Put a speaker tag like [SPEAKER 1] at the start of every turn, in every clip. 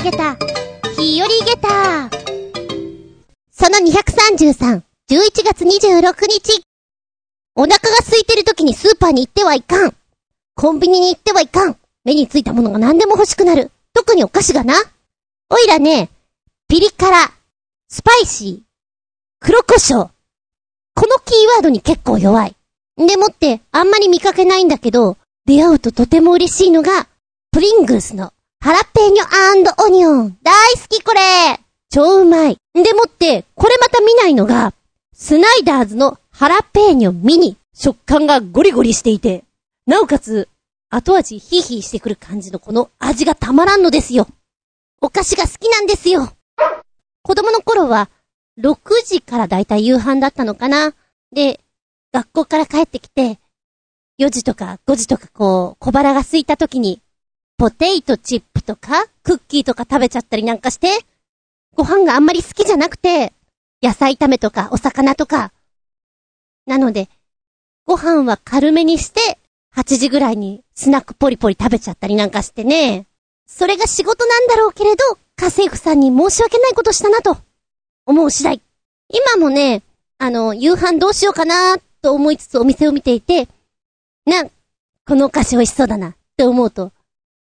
[SPEAKER 1] あげた、日和ゲタその233、11月26日。お腹が空いてる時にスーパーに行ってはいかん。コンビニに行ってはいかん。目についたものが何でも欲しくなる。特にお菓子がな。おいらね、ピリ辛、スパイシー、黒胡椒。このキーワードに結構弱い。でもって、あんまり見かけないんだけど、出会うととても嬉しいのが、プリングルスのハラペーニョオニオン。大好きこれ超うまい。でもって、これまた見ないのが、スナイダーズのハラペーニョミニ。食感がゴリゴリしていて、なおかつ、後味ヒーヒーしてくる感じのこの味がたまらんのですよ。お菓子が好きなんですよ。子供の頃は、6時からだいたい夕飯だったのかな。で、学校から帰ってきて、4時とか5時とかこう、小腹が空いた時に、ポテイトチッププとか、クッキーとか食べちゃったりなんかして、ご飯があんまり好きじゃなくて、野菜炒めとかお魚とか。なので、ご飯は軽めにして、8時ぐらいにスナックポリポリ食べちゃったりなんかしてね。それが仕事なんだろうけれど、家政婦さんに申し訳ないことしたなと、思う次第。今もね、あの、夕飯どうしようかなと思いつつお店を見ていて、な、このお菓子美味しそうだなって思うと、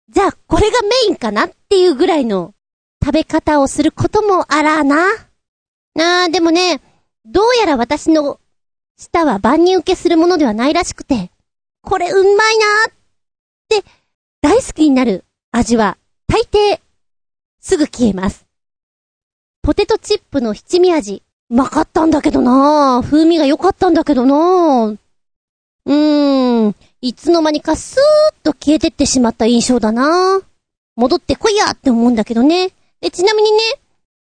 [SPEAKER 1] じゃあこれがメインかなっていうぐらいの食べ方をすることもあらな。なあ、でもね、どうやら私の舌は万人受けするものではないらしくて、これうまいなーって大好きになる味は大抵すぐ消えます。ポテトチップの七味味、うまかったんだけどな風味が良かったんだけどなうーん、いつの間にかスーッと消えてってしまった印象だな戻ってこいやって思うんだけどね。で、ちなみにね、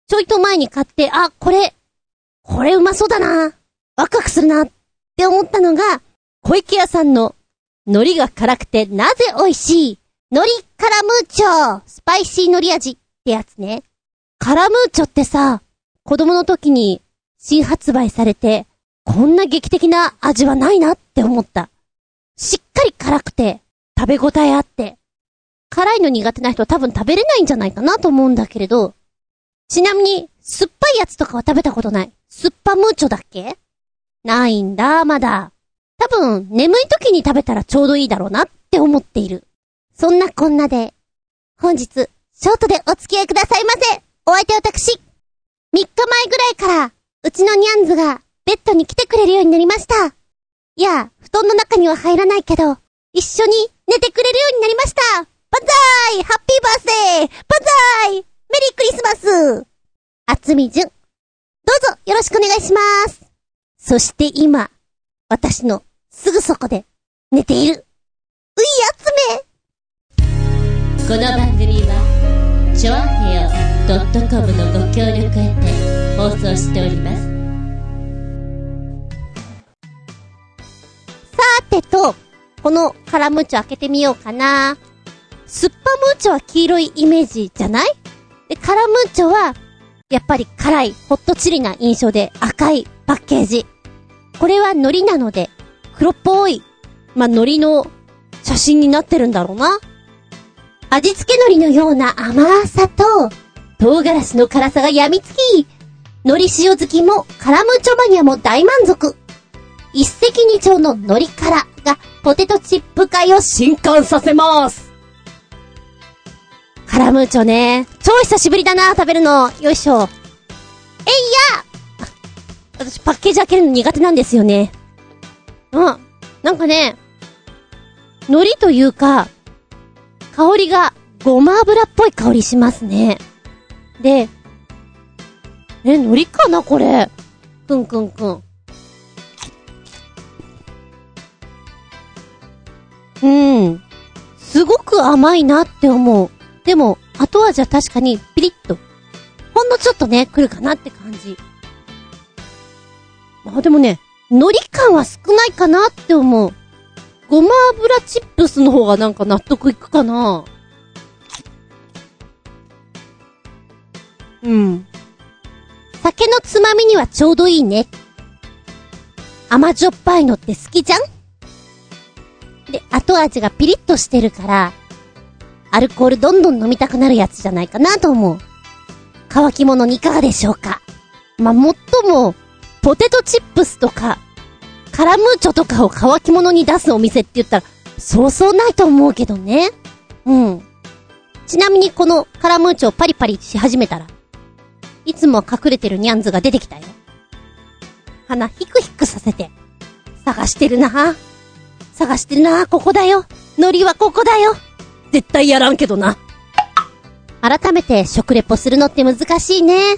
[SPEAKER 1] ちょいと前に買って、あ、これ、これうまそうだな。ワクワクするなって思ったのが、小池屋さんの海苔が辛くてなぜ美味しい？海苔カラムーチョスパイシー海苔味ってやつね。カラムーチョってさ、子供の時に新発売されて、こんな劇的な味はないなって思った。しっかり辛くて、食べ応えあって、辛いの苦手な人は多分食べれないんじゃないかなと思うんだけれど、ちなみに、酸っぱいやつとかは食べたことない。酸っぱムーチョだっけ？ないんだ、まだ。多分、眠い時に食べたらちょうどいいだろうなって思っている。そんなこんなで、本日、ショートでお付き合いくださいませ。お相手私。3日前ぐらいから、うちのニャンズが、ベッドに来てくれるようになりました。いや、布団の中には入らないけど、一緒に寝てくれるようになりました。バンザーイハッピーバースデーバンザーイメリークリスマスあつみじゅん。どうぞよろしくお願いします。そして今、私のすぐそこで寝ている。ういあつ
[SPEAKER 2] めこの番組は、ちょあへよ .com のご協力へて放送しております。
[SPEAKER 1] てと、このカラムーチョ開けてみようかな。スッパムーチョは黄色いイメージじゃない？で、カラムーチョは、やっぱり辛い、ホットチリな印象で赤いパッケージ。これは海苔なので、黒っぽい、まあ、海苔の写真になってるんだろうな。味付け海苔のような甘さと、唐辛子の辛さが病みつき、海苔塩好きもカラムーチョマニアも大満足。一石二鳥の海苔からがポテトチップ界を震撼させます。カラムーチョね。超久しぶりだな、食べるの。よいしょ。えいや私パッケージ開けるの苦手なんですよね。うん。なんかね、海苔というか、香りがごま油っぽい香りしますね。で、え、海苔かなこれ。くんくんくん。うん。すごく甘いなって思う。でも、後味は確かにピリッと。ほんのちょっとね、来るかなって感じ。あ、でもね、海苔感は少ないかなって思う。ごま油チップスの方がなんか納得いくかな。うん。酒のつまみにはちょうどいいね。甘じょっぱいのって好きじゃん？で、後味がピリッとしてるから、アルコールどんどん飲みたくなるやつじゃないかなと思う。乾き物にいかがでしょうかまあ、もっとも、ポテトチップスとか、カラムーチョとかを乾き物に出すお店って言ったら、そうそうないと思うけどね。うん。ちなみにこのカラムーチョをパリパリし始めたら、いつも隠れてるニャンズが出てきたよ。鼻ヒクヒクさせて、探してるな探してるなここだよ。ノリはここだよ。絶対やらんけどな。改めて食レポするのって難しいね。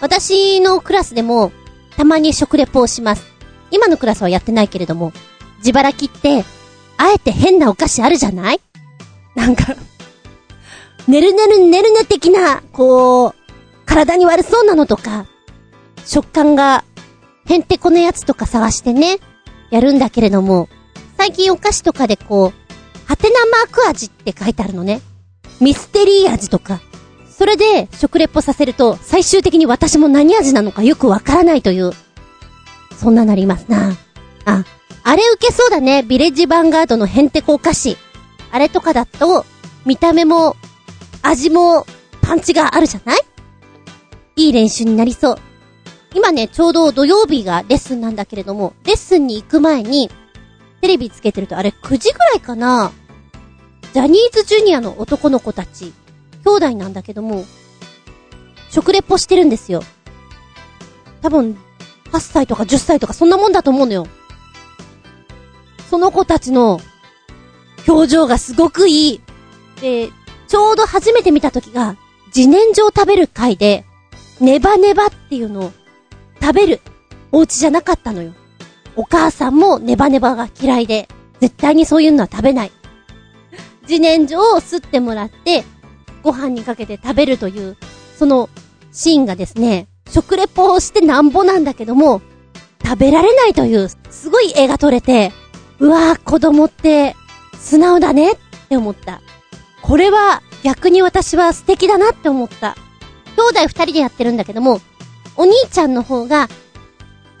[SPEAKER 1] 私のクラスでも、たまに食レポをします。今のクラスはやってないけれども、自腹切って、あえて変なお菓子あるじゃない？なんかねるねるねるね的な、こう、体に悪そうなのとか、食感が、へんてこのやつとか探してね、やるんだけれども、最近お菓子とかでこう、ハテナマーク味って書いてあるのね。ミステリー味とか。それで食レポさせると、最終的に私も何味なのかよくわからないという。そんななりますな。あ、あれ受けそうだね。ビレッジヴァンガードのヘンテコお菓子。あれとかだと、見た目も、味も、パンチがあるじゃない？いい練習になりそう。今ね、ちょうど土曜日がレッスンなんだけれども、レッスンに行く前に、テレビつけてるとあれ9時ぐらいかな？ジャニーズジュニアの男の子たち、兄弟なんだけども、食レポしてるんですよ。多分、8歳とか10歳とかそんなもんだと思うのよ。その子たちの表情がすごくいい。で、ちょうど初めて見た時が、自然薯を食べる回で、ネバネバっていうのを食べるお家じゃなかったのよ。お母さんもネバネバが嫌いで、絶対にそういうのは食べない。自然薯を吸ってもらって、ご飯にかけて食べるという、そのシーンがですね、食レポをしてなんぼなんだけども、食べられないという、すごい絵が撮れて、うわぁ、子供って、素直だねって思った。これは、逆に私は素敵だなって思った。兄弟二人でやってるんだけども、お兄ちゃんの方が、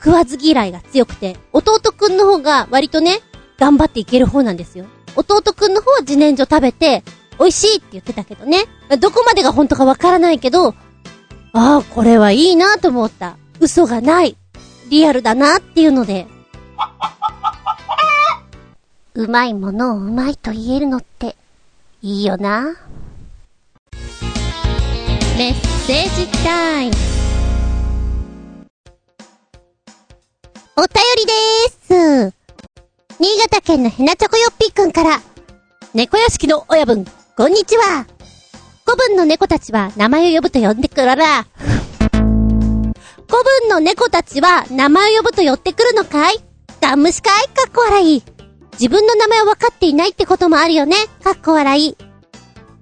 [SPEAKER 1] 食わず嫌いが強くて、弟くんの方が割とね、頑張っていける方なんですよ。弟くんの方は自然薯食べて、美味しいって言ってたけどね。どこまでが本当かわからないけど、ああ、これはいいなと思った。嘘がない。リアルだなっていうので。うまいものをうまいと言えるのって、いいよな。
[SPEAKER 2] メッセージタイム。
[SPEAKER 1] お便りでーす。新潟県のヘナチョコヨッピーくんから、猫屋敷の親分、こんにちは。古文の猫たちは名前を呼ぶと呼んでくるら。古文の猫たちは名前を呼ぶと寄ってくるのかい？ガンムシかい？かっこ笑い。自分の名前を分かっていないってこともあるよね？かっこ笑い。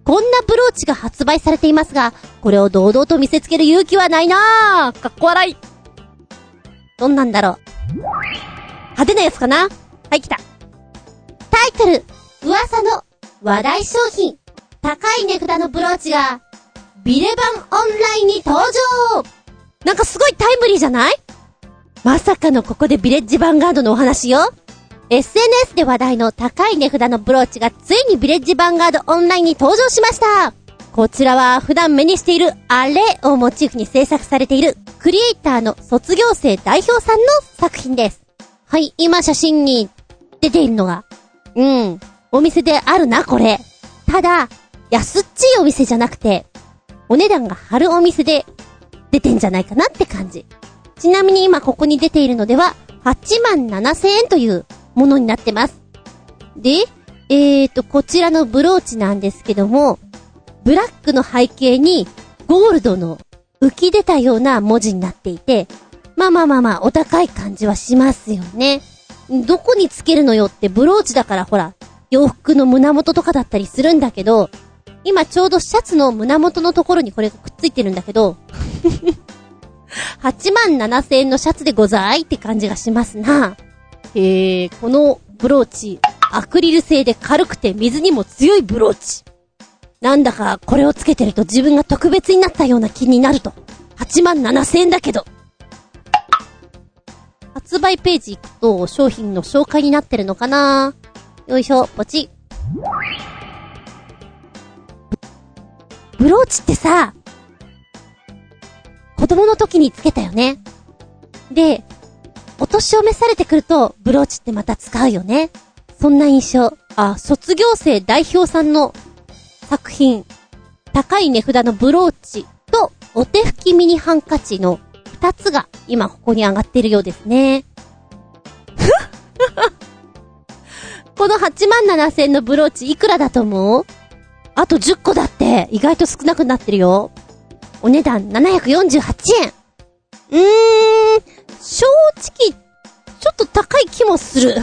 [SPEAKER 1] こんなブローチが発売されていますが、これを堂々と見せつける勇気はないなぁかっこ笑い。どんなんだろう？派手なやつかな？はい、来た。タイトル、噂の話題商品、高い値札のブローチが、ビレバンオンラインに登場なんかすごいタイムリーじゃない？まさかのここでビレッジヴァンガードのお話よ。SNS で話題の高い値札のブローチがついにビレッジヴァンガードオンラインに登場しました。こちらは普段目にしているあれをモチーフに制作されているクリエイターの卒業生代表さんの作品です。はい、今写真に出ているのが、うん、お店であるな、これ。ただ、安っちいお店じゃなくて、お値段が張るお店で出てんじゃないかなって感じ。ちなみに今ここに出ているのでは、8万7千円というものになってます。で、えーと、こちらのブローチなんですけども、ブラックの背景にゴールドの浮き出たような文字になっていて、まあまあまあまあ、お高い感じはしますよね。どこにつけるのよってブローチだからほら、洋服の胸元とかだったりするんだけど、今ちょうどシャツの胸元のところにこれがくっついてるんだけど、8万7千円のシャツでございって感じがしますな。えー、このブローチ、アクリル製で軽くて水にも強いブローチ。なんだかこれをつけてると自分が特別になったような気になると。8万7千円だけど。発売ページ行くと商品の紹介になってるのかな？よいしょ、ポチ。ブローチってさ、子供の時につけたよね。で、お年を召されてくると、ブローチってまた使うよね。そんな印象。あ、卒業生代表さんの作品、高い値札のブローチと、お手拭きミニハンカチの二つが今ここに上がっているようですね。この8万7千のブローチいくらだと思う？あと10個だって意外と少なくなってるよ。お値段748円。うーん、正直、ちょっと高い気もする。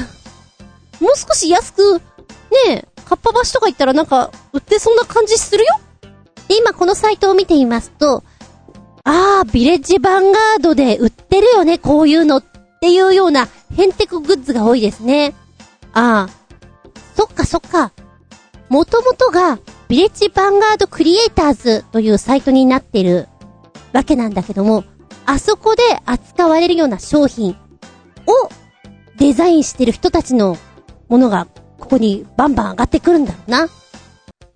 [SPEAKER 1] もう少し安く、ねえ、かっぱ橋とか行ったらなんか、売ってそうな感じするよ？で、今このサイトを見てみますと、あー、ビレッジヴァンガードで売ってるよね、こういうのっていうような、ヘンテクグッズが多いですね。あー、そっかそっか。もともとが、ビレッジヴァンガードクリエイターズというサイトになってるわけなんだけども、あそこで扱われるような商品をデザインしてる人たちのものがここにバンバン上がってくるんだろうな。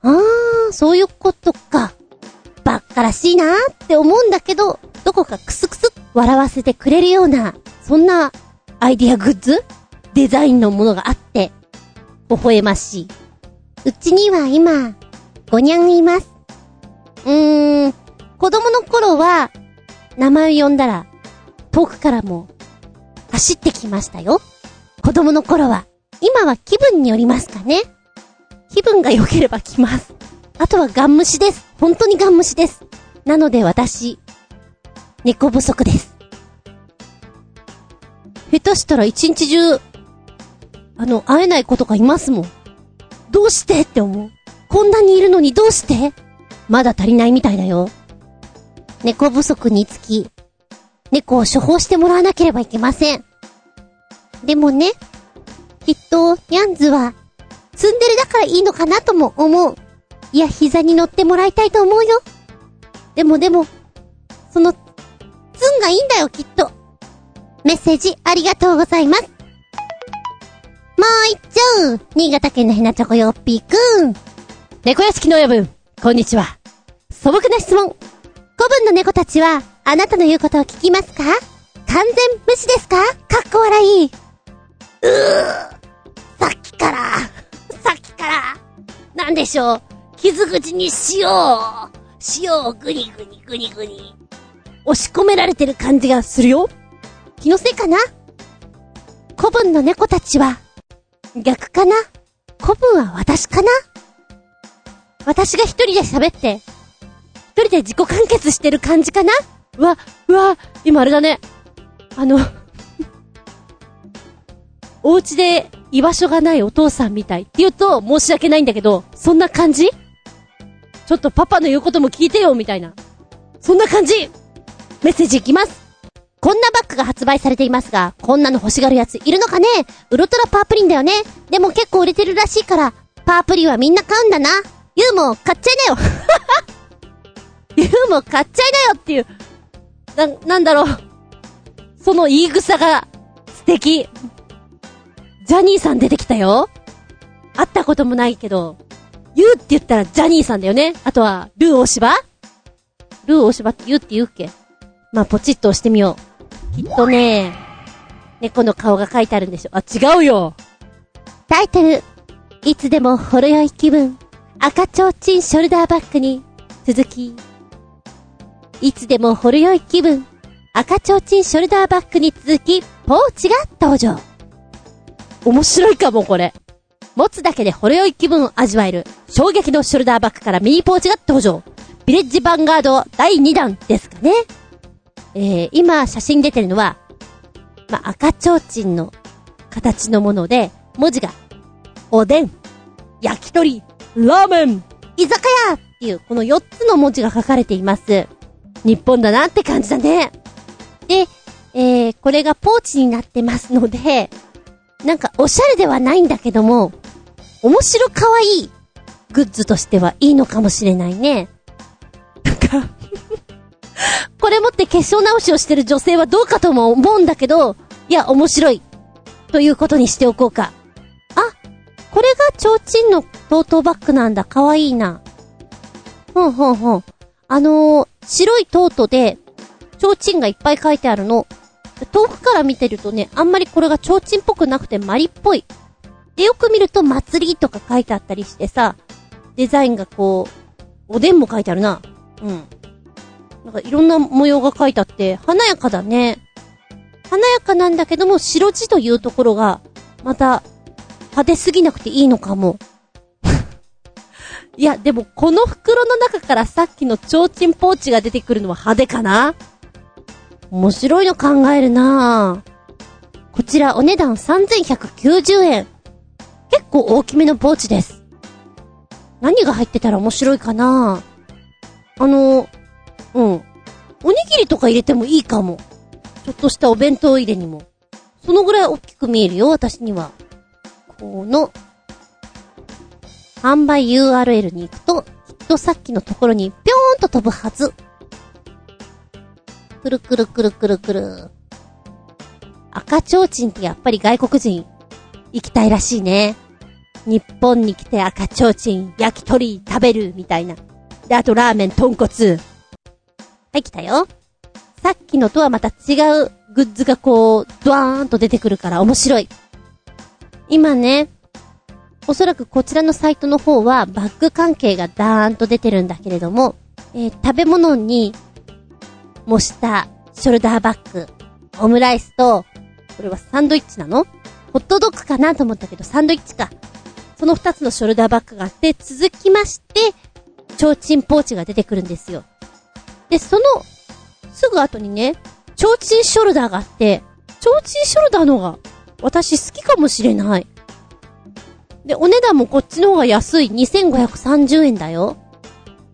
[SPEAKER 1] あー、そういうことか。ばっからしいなーって思うんだけど、どこかクスクス笑わせてくれるような、そんなアイディアグッズ？デザインのものがあって、微笑ましい。うちには今、ごにゃんいます。うーん、子供の頃は、名前を呼んだら、遠くからも、走ってきましたよ。子供の頃は。今は気分によりますかね。気分が良ければ来ます。あとはガン虫です。本当にガン虫です。なので私、猫不足です。下手したら一日中、あの、会えない子とかいますもん。どうしてって思う。こんなにいるのにどうして？まだ足りないみたいだよ。猫不足につき、猫を処方してもらわなければいけません。でもね、きっと、ニャンズは、ツンデレだからいいのかなとも思う。いや、膝に乗ってもらいたいと思うよ。でもでも、その、ツンがいいんだよ、きっと。メッセージありがとうございます。もう一丁、新潟県のひなちょこよっぴーくん。
[SPEAKER 2] 猫屋敷の親分、こんにちは。
[SPEAKER 1] 素朴な質問。古文の猫たちは、あなたの言うことを聞きますか？完全無視ですか？かっこ笑い。うー。さっきから、さっきから、なんでしょう？傷口に塩を、塩をぐにぐにぐにぐに、押し込められてる感じがするよ。気のせいかな？古文の猫たちは、逆かな？古文は私かな？私が一人で喋って、一人で自己完結してる感じかな？うわ、うわ、今あれだね。あのお家で居場所がないお父さんみたいって言うと申し訳ないんだけど、そんな感じ？ちょっとパパの言うことも聞いてよみたいな。そんな感じメッセージいきますこんなバッグが発売されていますが、こんなの欲しがるやついるのかね？ウルトラパープリンだよねでも結構売れてるらしいから、パープリンはみんな買うんだな。ユーも買っちゃいなよ ユーも買っちゃいなよっていう、な、なんだろう。その言い草が素敵。ジャニーさん出てきたよ。会ったこともないけど、言うって言ったらジャニーさんだよね。あとは、ルー大芝？ルー大芝って言うって言うっけ？まあ、ポチッと押してみよう。きっとね、猫の顔が書いてあるんでしょ。あ、違うよタイトル、いつでもほろ酔い気分、赤ちょうちんショルダーバッグに、続き、いつでもほろ酔い気分、赤ちょうちんショルダーバッグに続き、ポーチが登場。面白いかも、これ。持つだけでほろ酔い気分を味わえる、衝撃のショルダーバッグからミニポーチが登場。ビレッジヴァンガード第2弾ですかね。えー、今写真出てるのは、まあ、赤ちょうちんの形のもので、文字が、おでん、焼き鳥、ラーメン、居酒屋っていう、この4つの文字が書かれています。日本だなって感じだね。で、えー、これがポーチになってますので、なんかおしゃれではないんだけども、面白可愛いグッズとしてはいいのかもしれないね。なんか これ持って化粧直しをしてる女性はどうかとも思うんだけど、いや、面白い。ということにしておこうか。あ、これが提灯のトートバッグなんだ。可愛いな。ほんほんほん。あのー、白いトートで、提灯がいっぱい書いてあるの。遠くから見てるとね、あんまりこれが提灯っぽくなくてマリっぽい。で、よく見ると祭りとか書いてあったりしてさ、デザインがこう、おでんも書いてあるな。うん。なんかいろんな模様が書いてあって、華やかだね。華やかなんだけども、白地というところが、また、派手すぎなくていいのかも。いや、でもこの袋の中からさっきの提灯ポーチが出てくるのは派手かな？面白いの考えるなこちらお値段3190円。結構大きめのポーチです。何が入ってたら面白いかなあの、うん。おにぎりとか入れてもいいかも。ちょっとしたお弁当入れにも。そのぐらい大きく見えるよ、私には。この、販売 URL に行くと、きっとさっきのところにぴょーんと飛ぶはず。くるくるくるくるくる。赤ちょうちんってやっぱり外国人行きたいらしいね。日本に来て赤ちょうちん、焼き鳥食べるみたいな。で、あとラーメン、豚骨。はい、来たよ。さっきのとはまた違うグッズがこう、ドワーンと出てくるから面白い。今ね、おそらくこちらのサイトの方はバッグ関係がダーンと出てるんだけれども、えー、食べ物に模したショルダーバッグ、オムライスと、これはサンドイッチなの？ホットドッグかなと思ったけど、サンドイッチか。その二つのショルダーバッグがあって、続きまして、提灯ポーチが出てくるんですよ。で、その、すぐ後にね、提灯ショルダーがあって、提灯ショルダーのが、私好きかもしれない。で、お値段もこっちの方が安い2530円だよ。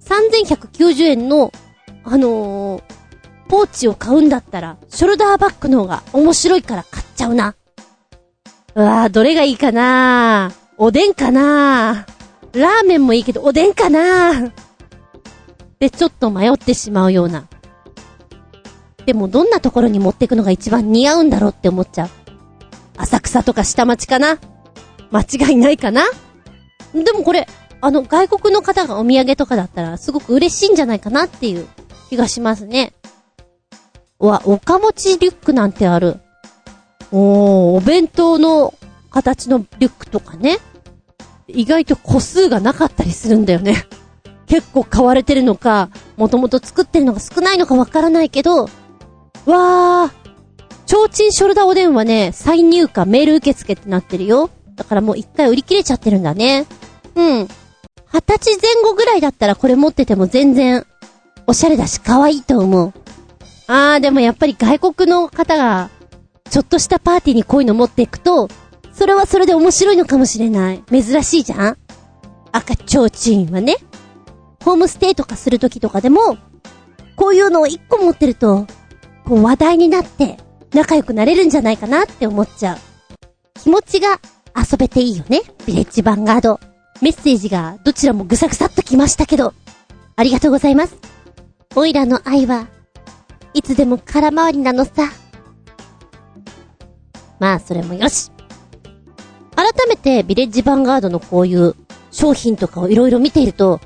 [SPEAKER 1] 3190円の、あのー、ポーチを買うんだったら、ショルダーバッグの方が面白いから買っちゃうな。うわぁ、どれがいいかなおでんかなラーメンもいいけど、おでんかなで、ちょっと迷ってしまうような。でも、どんなところに持ってくのが一番似合うんだろうって思っちゃう。浅草とか下町かな間違いないかなでもこれ、あの、外国の方がお土産とかだったら、すごく嬉しいんじゃないかなっていう気がしますね。わ、おかもちリュックなんてある。おー、お弁当の形のリュックとかね。意外と個数がなかったりするんだよね。結構買われてるのか、もともと作ってるのが少ないのかわからないけど、わー、提灯ショルダーおでんはね、再入荷メール受付ってなってるよ。だからもう一回売り切れちゃってるんだね。うん。二十歳前後ぐらいだったらこれ持ってても全然、おしゃれだし可愛いと思う。あー、でもやっぱり外国の方が、ちょっとしたパーティーにこういうの持っていくと、それはそれで面白いのかもしれない。珍しいじゃん？赤ちょうちんはね。ホームステイとかするときとかでも、こういうのを一個持ってると、こう話題になって仲良くなれるんじゃないかなって思っちゃう。気持ちが遊べていいよね。ビレッジヴァンガード。メッセージがどちらもぐさぐさっと来ましたけど、ありがとうございます。おいらの愛はいつでも空回りなのさ。まあ、それもよし。改めて、ビレッジヴァンガードのこういう商品とかをいろいろ見ていると、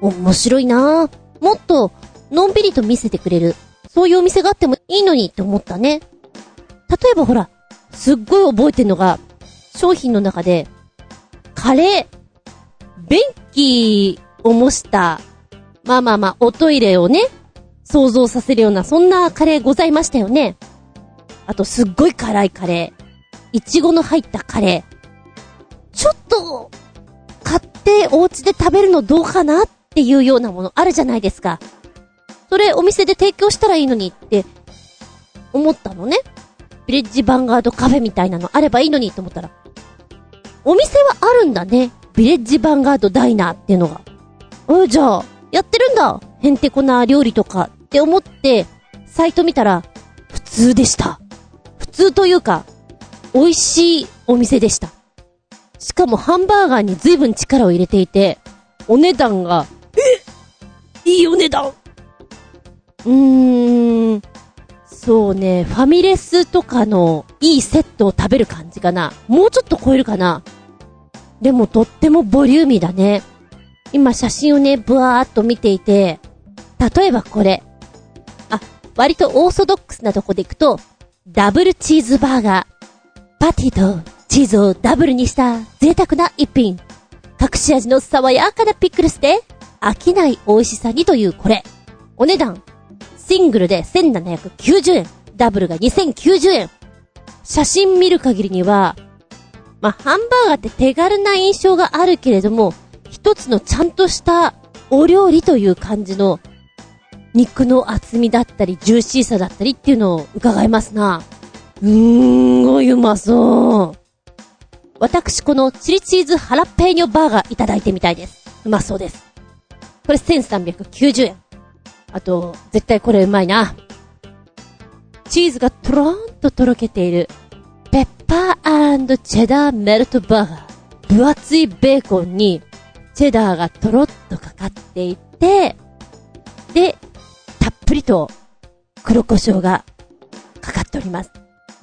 [SPEAKER 1] 面白いなぁ。もっと、のんびりと見せてくれる、そういうお店があってもいいのにって思ったね。例えばほら、すっごい覚えてんのが、商品の中で、カレー、便器を模した、まあまあまあ、おトイレをね、想像させるような、そんなカレーございましたよね。あと、すっごい辛いカレー。いちごの入ったカレー。ちょっと、買ってお家で食べるのどうかなっていうようなものあるじゃないですか。それお店で提供したらいいのにって思ったのね。ビレッジヴァンガードカフェみたいなのあればいいのにって思ったら。お店はあるんだね。ビレッジヴァンガードダイナーっていうのが。え、じゃあ、やってるんだ。へんてこな料理とかって思って、サイト見たら、普通でした。普通というか、美味しいお店でした。しかもハンバーガーに随分力を入れていて、お値段が、えいいお値段うーん、そうね、ファミレスとかのいいセットを食べる感じかな。もうちょっと超えるかな。でもとってもボリューミーだね。今写真をね、ブワーっと見ていて、例えばこれ。割とオーソドックスなとこでいくと、ダブルチーズバーガー。パティとチーズをダブルにした贅沢な一品。隠し味の爽やかなピクルスで、飽きない美味しさにというこれ。お値段、シングルで1790円。ダブルが2090円。写真見る限りには、まあ、ハンバーガーって手軽な印象があるけれども、一つのちゃんとしたお料理という感じの肉の厚みだったり、ジューシーさだったりっていうのを伺いますな。うーん、ごいうまそう。私このチリチーズハラペーニョバーガーいただいてみたいです。うまそうです。これ1390円。あと、絶対これうまいな。チーズがトローンととろけている、ペッパーチェダーメルトバーガー。分厚いベーコンに、チェダーがとろっとかかっていて、で、ぷりと黒胡椒がかかっております。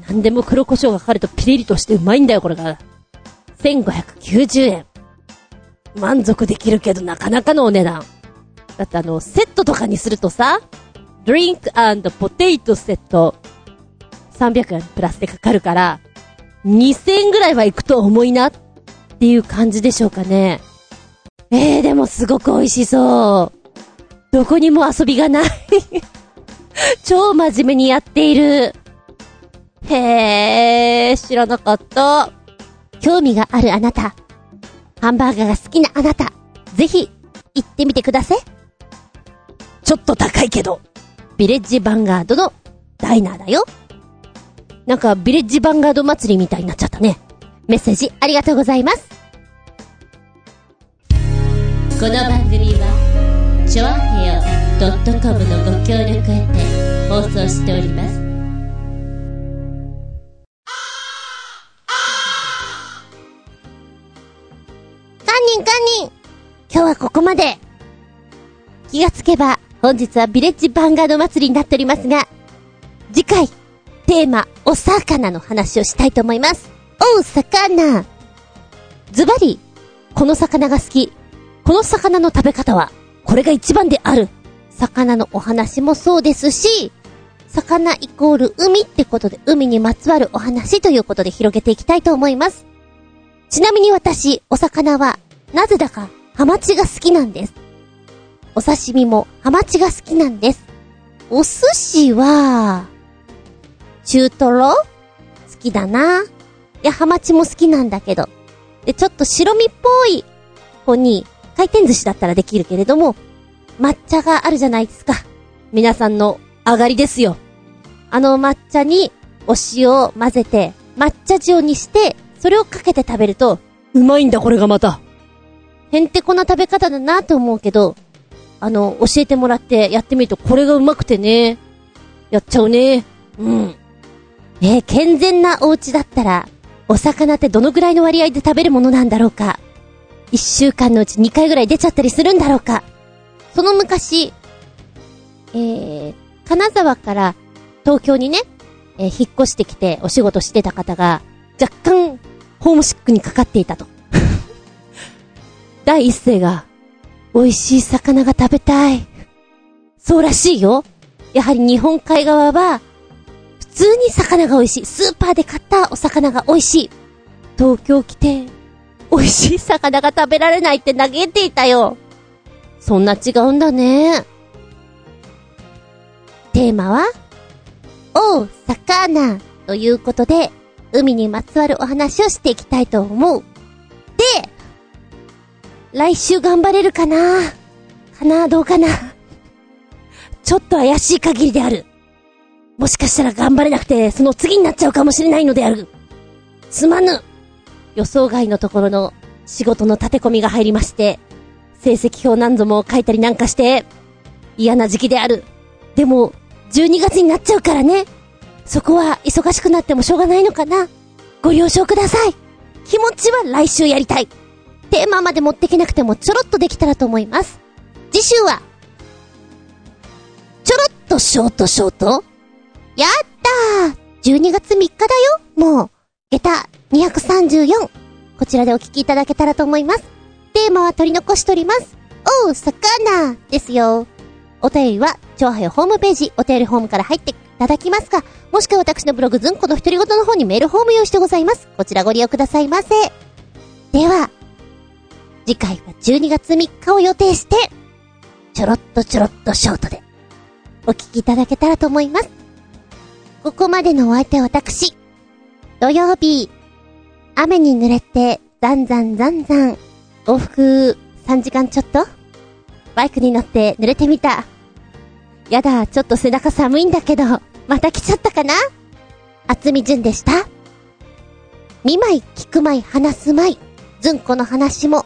[SPEAKER 1] なんでも黒胡椒がかかるとピリリとしてうまいんだよ、これが。1590円。満足できるけどなかなかのお値段。だってあの、セットとかにするとさ、ドリンクポテイトセット、300円プラスでかかるから、2000円ぐらいは行くと重いなっていう感じでしょうかね。えー、でもすごく美味しそう。どこにも遊びがない 超真面目にやっている。へー、知らなかった。興味があるあなた。ハンバーガーが好きなあなた。ぜひ、行ってみてください。ちょっと高いけど、ビレッジヴァンガードのダイナーだよ。なんか、ビレッジヴァンガード祭りみたいになっちゃったね。メッセージありがとうございます。
[SPEAKER 2] この番組は、ちょあへよ .com のご協力へて放送しております。
[SPEAKER 1] カンニンカンニン今日はここまで気がつけば本日はビレッジヴァンガード祭りになっておりますが、次回、テーマ、お魚の話をしたいと思います。お、魚ズバリ、この魚が好き。この魚の食べ方は、これが一番である。魚のお話もそうですし、魚イコール海ってことで、海にまつわるお話ということで広げていきたいと思います。ちなみに私、お魚は、なぜだか、ハマチが好きなんです。お刺身もハマチが好きなんです。お寿司は、中トロ？好きだな。いや、ハマチも好きなんだけど。で、ちょっと白身っぽい子に、回転寿司だったらできるけれども、抹茶があるじゃないですか。皆さんの上がりですよ。あの抹茶にお塩を混ぜて、抹茶塩にして、それをかけて食べると、うまいんだこれがまた。へんてこな食べ方だなと思うけど、あの、教えてもらってやってみるとこれがうまくてね。やっちゃうね。うん。え、健全なお家だったら、お魚ってどのぐらいの割合で食べるものなんだろうか。一週間のうち二回ぐらい出ちゃったりするんだろうか。その昔、えー、金沢から東京にね、えー、引っ越してきてお仕事してた方が、若干、ホームシックにかかっていたと。第一声が、美味しい魚が食べたい。そうらしいよ。やはり日本海側は、普通に魚が美味しい。スーパーで買ったお魚が美味しい。東京来て、美味しい魚が食べられないって嘆いていたよ。そんな違うんだね。テーマは、おう、魚ということで、海にまつわるお話をしていきたいと思う。で、来週頑張れるかな？かな？どうかな？ちょっと怪しい限りである。もしかしたら頑張れなくて、その次になっちゃうかもしれないのである。すまぬ。予想外のところの仕事の立て込みが入りまして、成績表何度も書いたりなんかして、嫌な時期である。でも、12月になっちゃうからね。そこは忙しくなってもしょうがないのかな。ご了承ください。気持ちは来週やりたい。テーマまで持ってきなくてもちょろっとできたらと思います。次週は、ちょろっとショートショートやったー !12 月3日だよもう、下駄234。こちらでお聞きいただけたらと思います。テーマは取り残しております。おう魚ですよ。お便りは、超はよホームページ、お便りフォームから入っていただきますか、もしくは私のブログ、ずんこの独り言の方にメールフォーム用意してございます。こちらご利用くださいませ。では、次回は12月3日を予定して、ちょろっとちょろっとショートで、お聞きいただけたらと思います。ここまでのお相手は私、土曜日、雨に濡れて、ざんざんざんざん、往復3時間ちょっと？バイクに乗って濡れてみた。やだ、ちょっと背中寒いんだけど、また来ちゃったかな？厚みじゅんでした。見舞い、聞く舞い、話す舞い、ずんこの話も、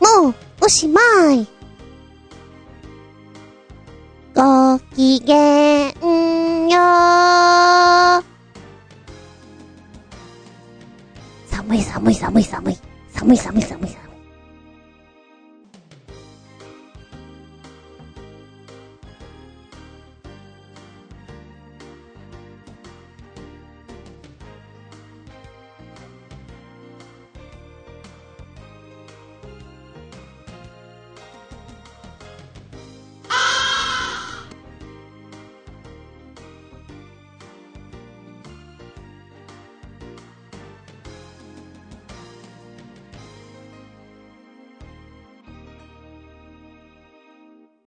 [SPEAKER 1] もう、おしまい。ごきげんよー。寒い寒い寒い寒い。寒い寒い寒い寒い。